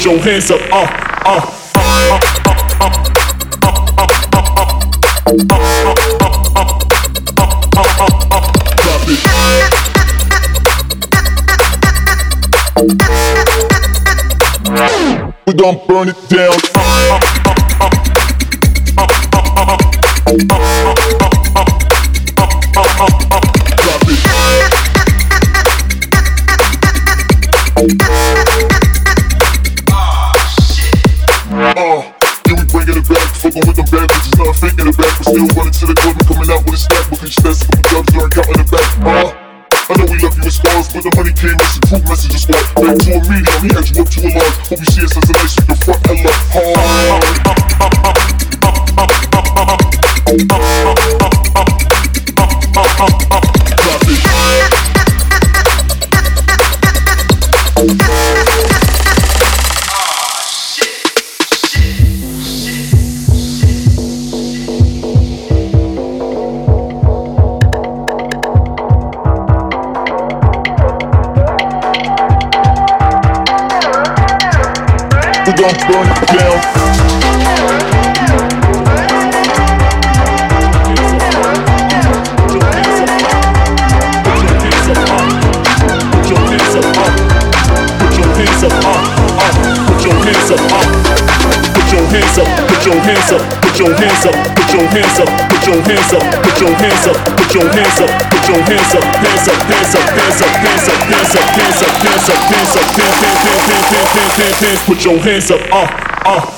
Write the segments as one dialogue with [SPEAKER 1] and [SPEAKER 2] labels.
[SPEAKER 1] put your hands up, uh, uh. We gon' burn it down. Still run to the club and coming out with a stack. With each test, some dubs learn counting the back. Huh? I know we left you as stars, but the money came as a group message is what. Back to a medium, he you up to a large. Hope you see us hands, hands, hands, put your hands up, uh, uh.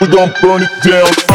[SPEAKER 1] We gon' burn it down.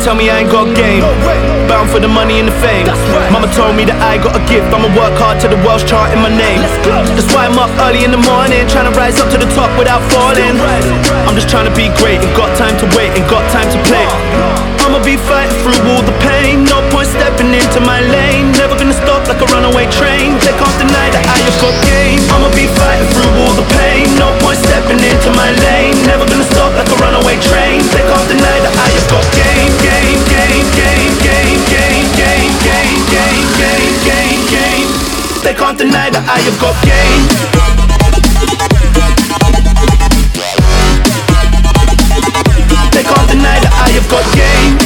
[SPEAKER 2] Tell me I ain't got game. Bound for the money and the fame. Mama told me that I got a gift. I'ma work hard to the world's chart in my name. That's why I'm up early in the morning, trying to rise up to the top without falling. I'm just trying to be great and got time to wait and got time to play. I'ma be fighting through all the pain. No point stepping into my lane. Never gonna stop like a runaway train. They can't deny that I have got game. I'ma be fighting through all the pain. No point stepping into my lane. Never gonna stop like a runaway train. They can't deny that I have got game. game. They can't deny that I have got game. They can't deny that I have got game.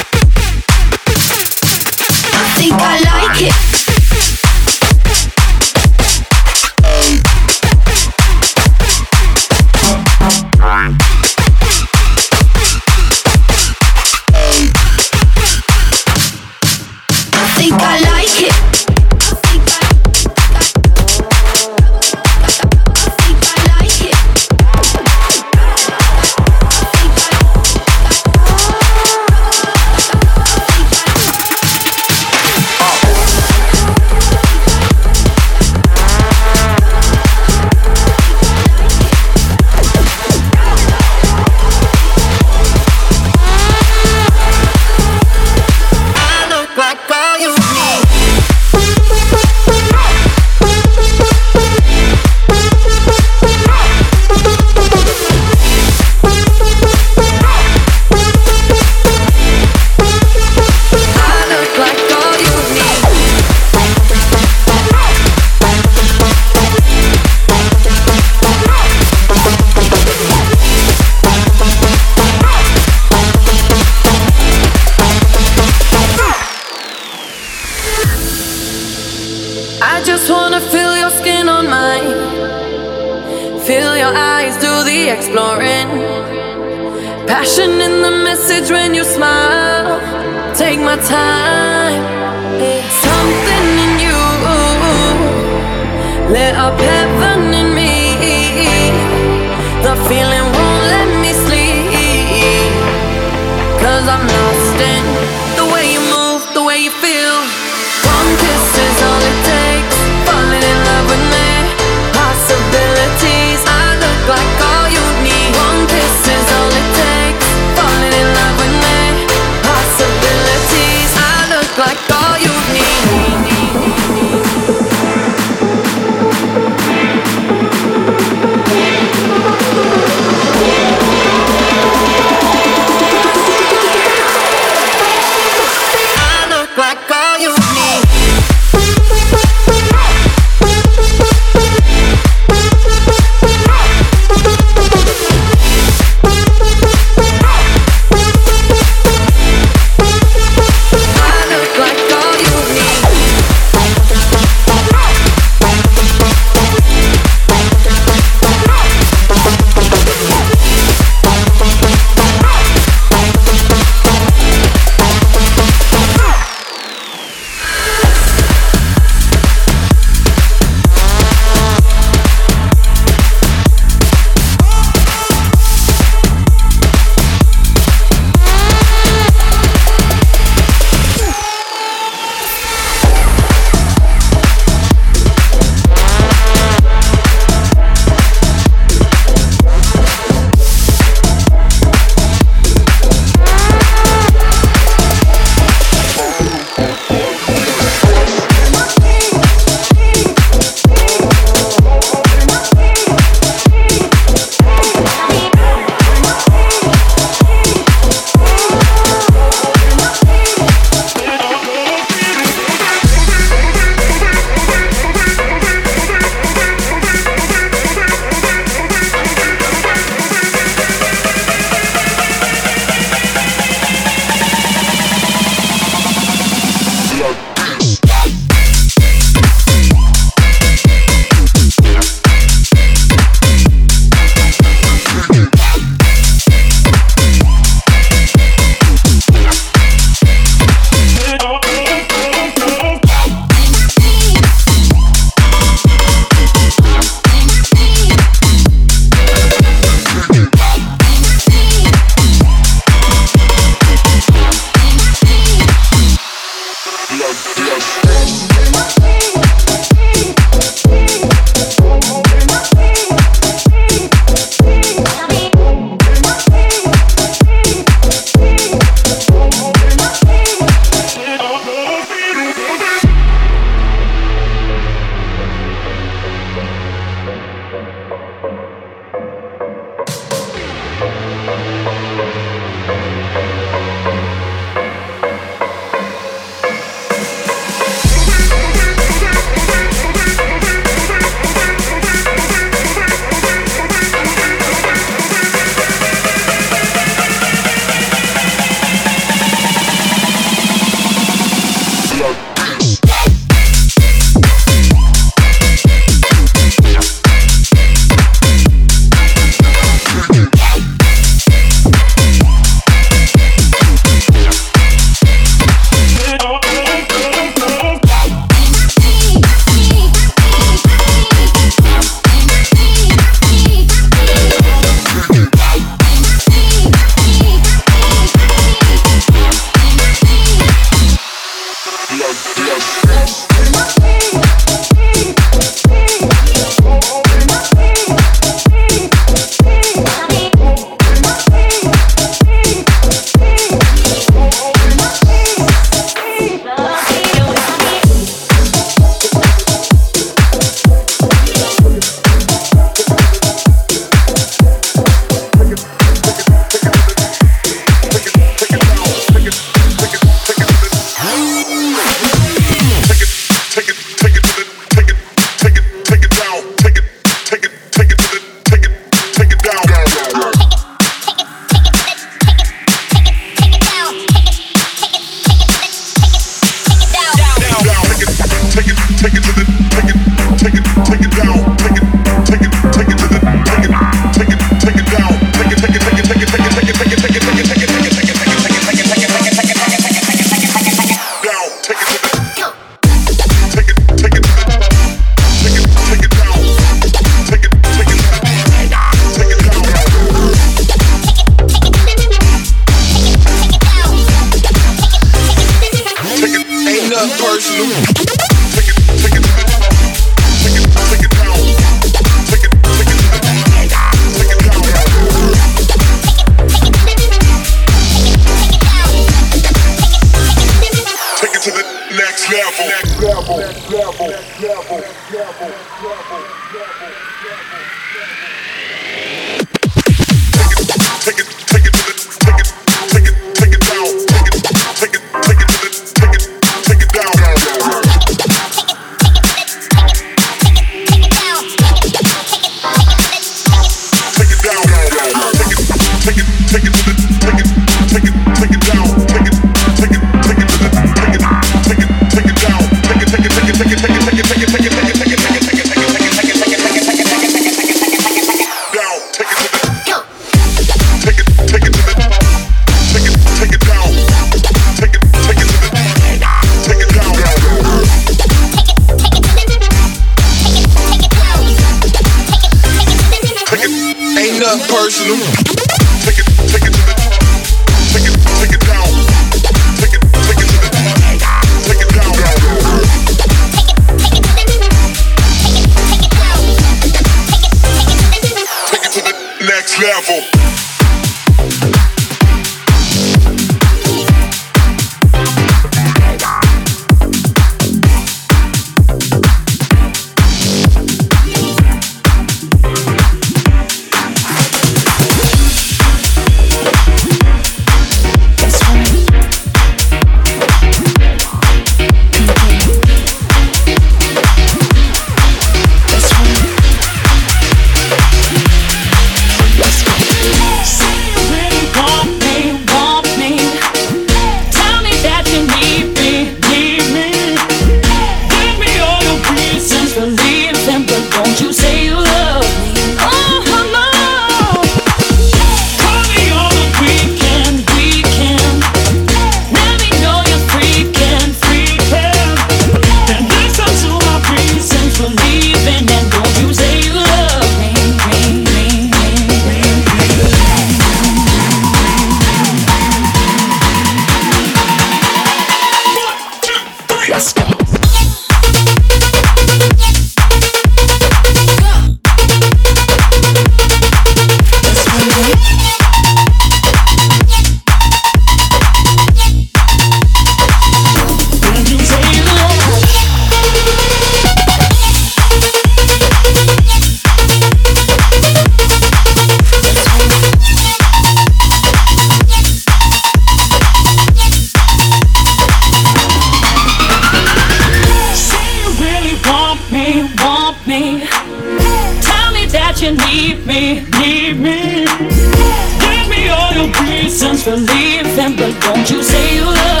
[SPEAKER 3] Reasons for leaving, but don't you say you love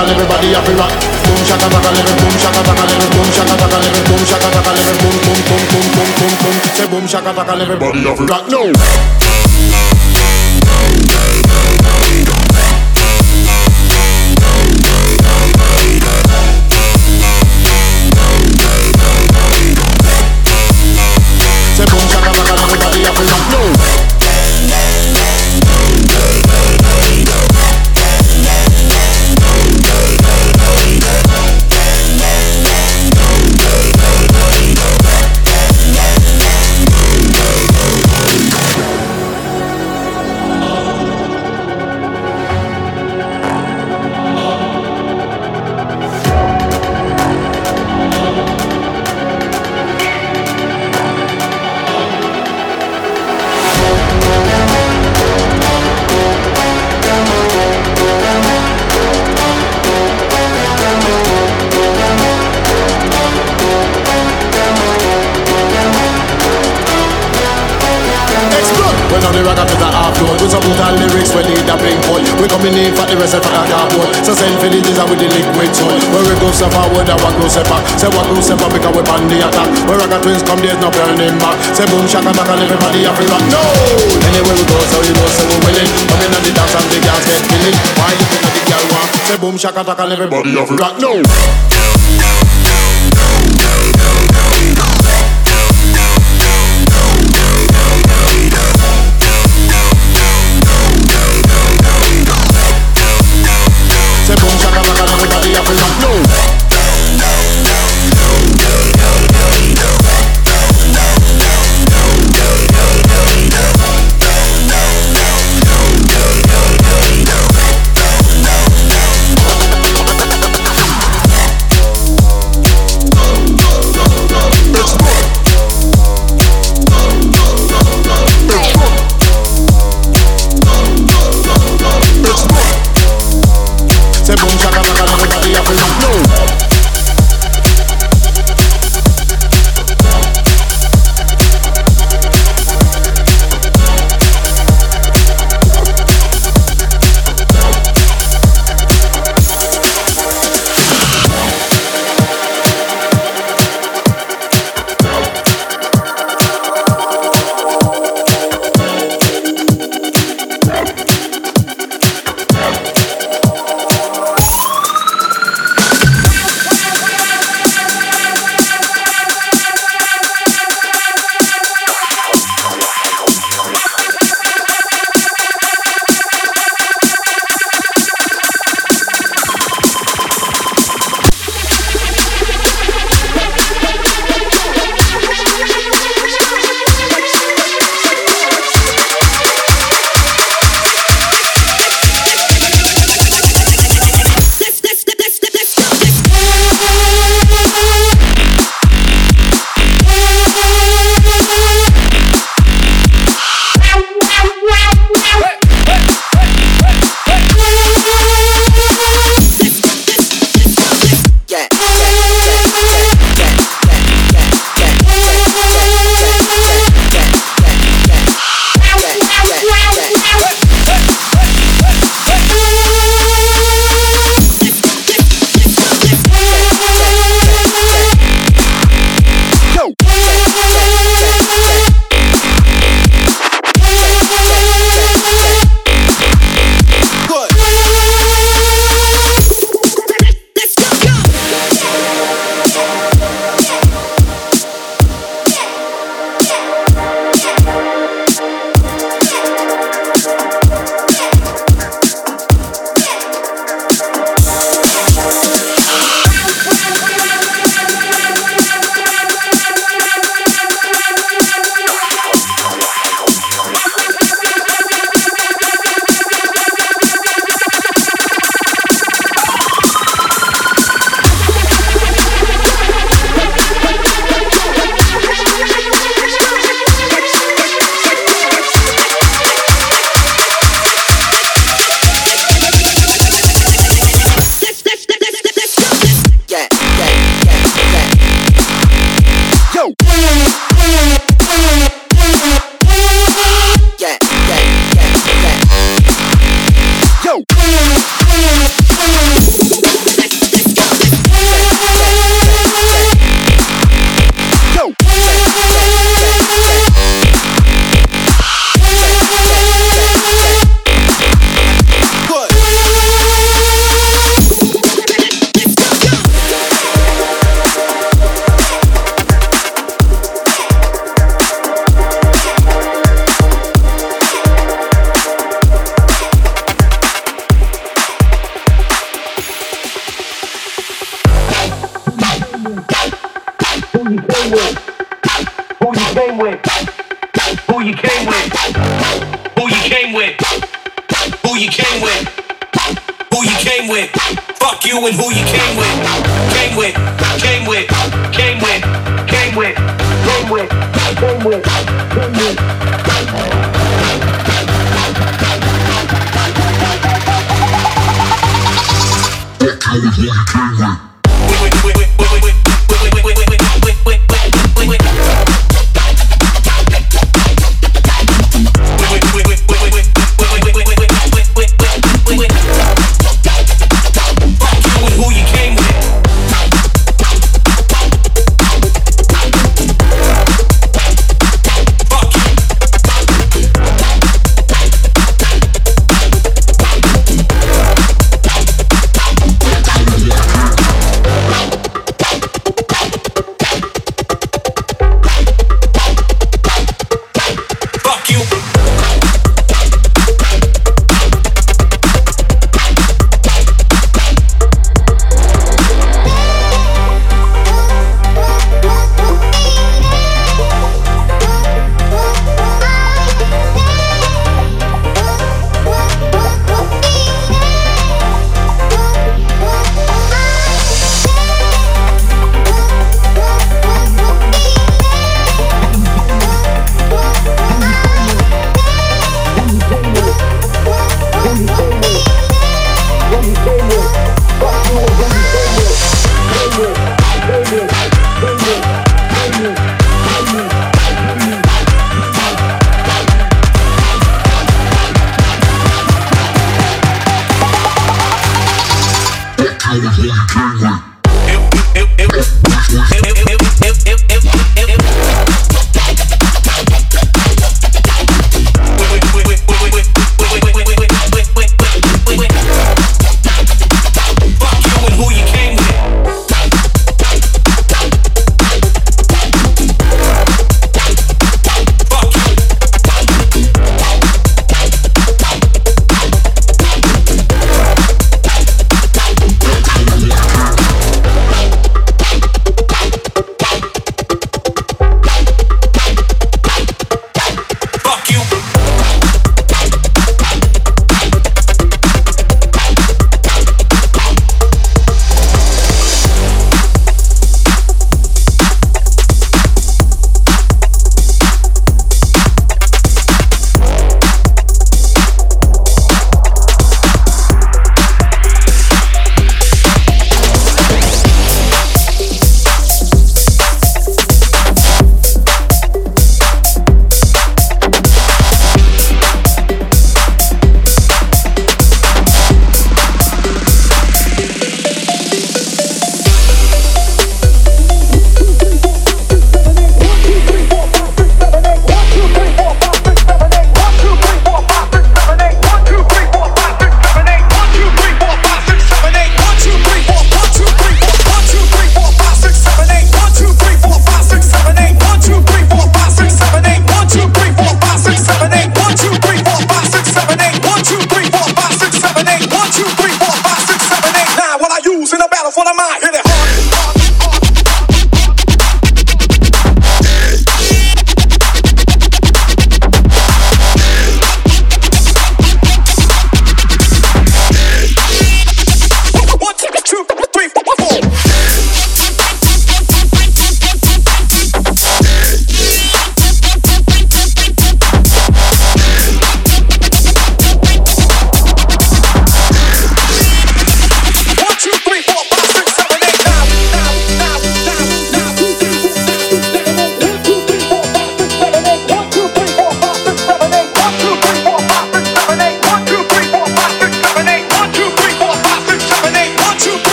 [SPEAKER 4] taka,
[SPEAKER 1] everybody up rock.
[SPEAKER 5] Boom shaka shaka, level boom shaka shaka, level boom shaka taka, level boom shaka taka, level boom boom boom boom boom boom boom. Say boom shaka taka, everybody up rock. No.
[SPEAKER 6] attack and
[SPEAKER 7] everybody have
[SPEAKER 6] rock now.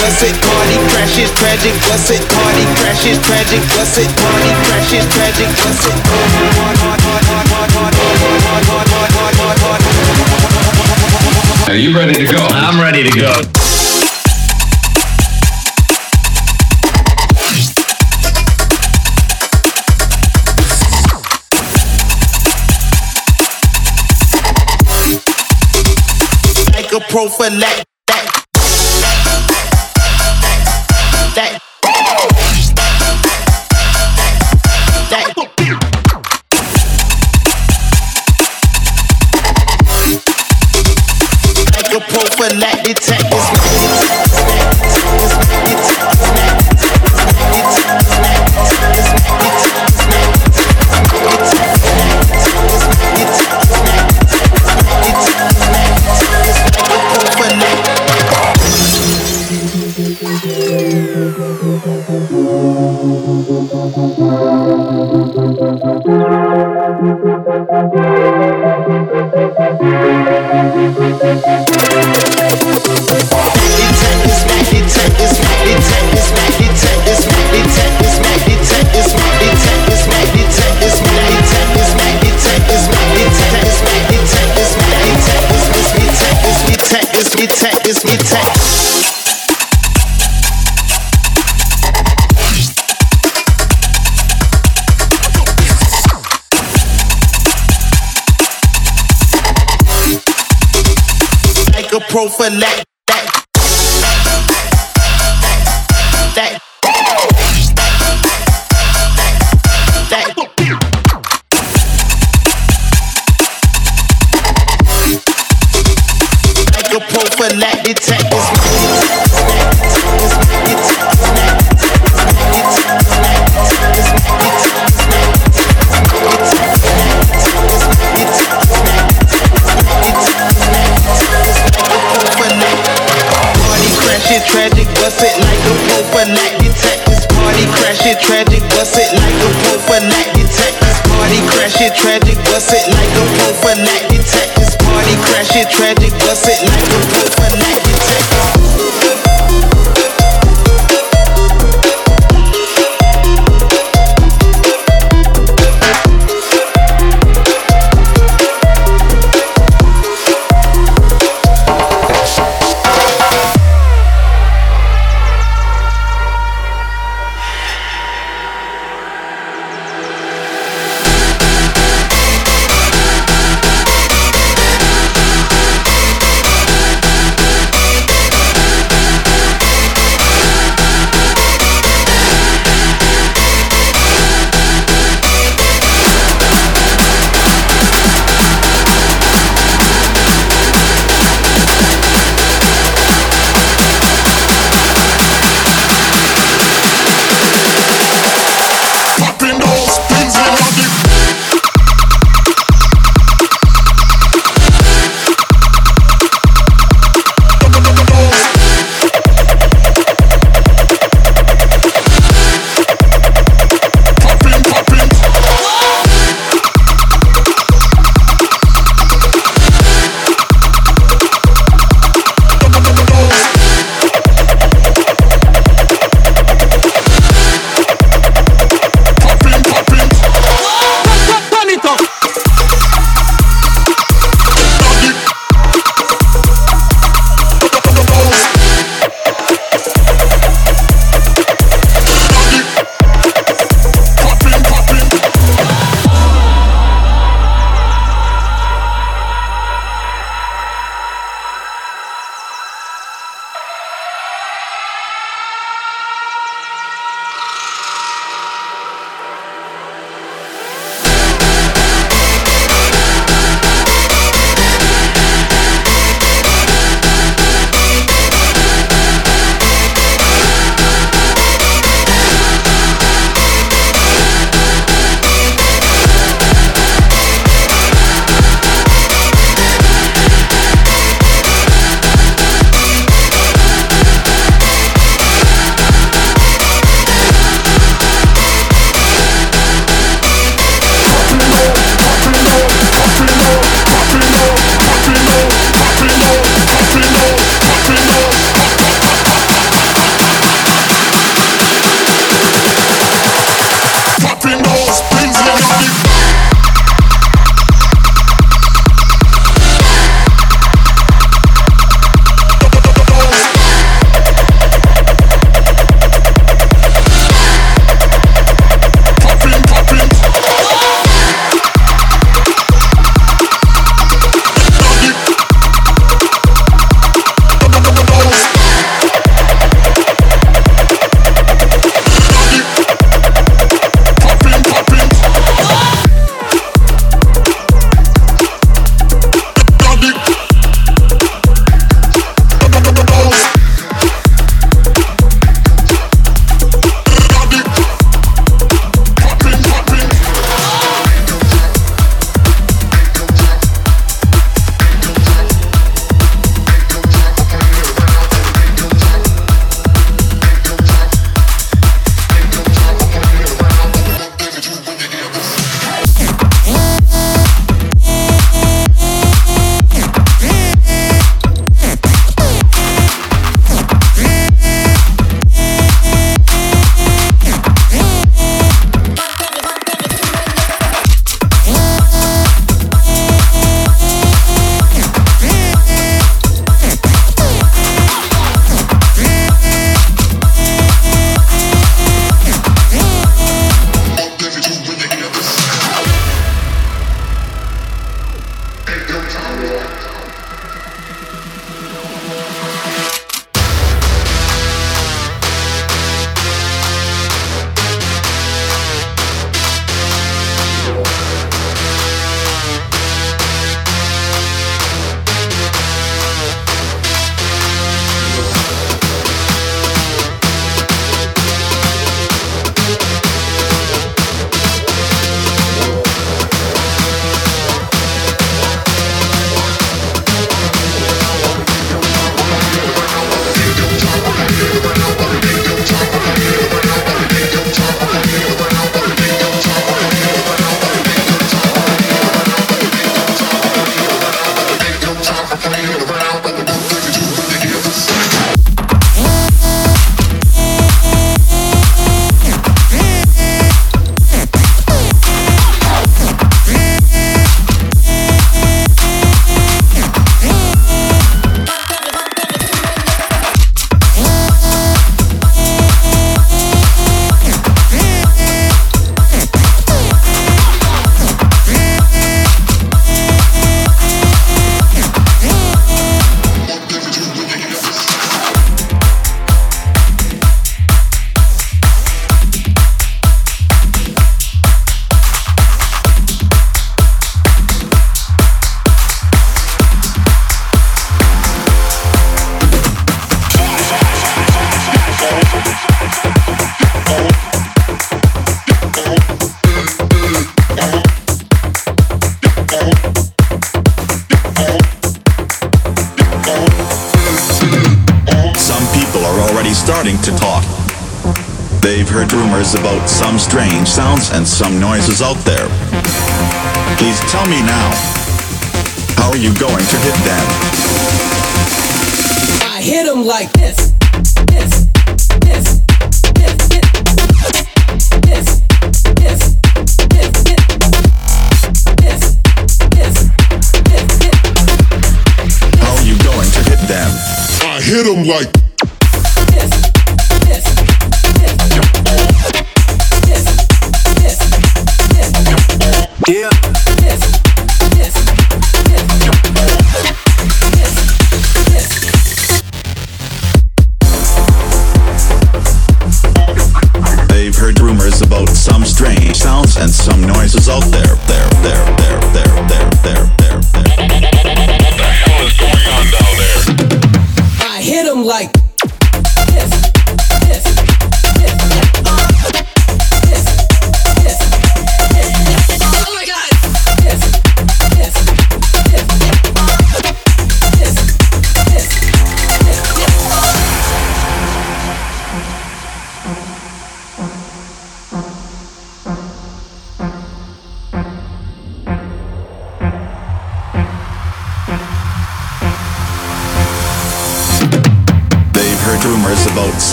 [SPEAKER 6] What's it? Party crashes, tragic, what's it? Party crashes, tragic, what's it? Party crashes, tragic, what's it?
[SPEAKER 7] Are you ready to go?
[SPEAKER 8] I'm ready to go.
[SPEAKER 6] Like a prophylactic.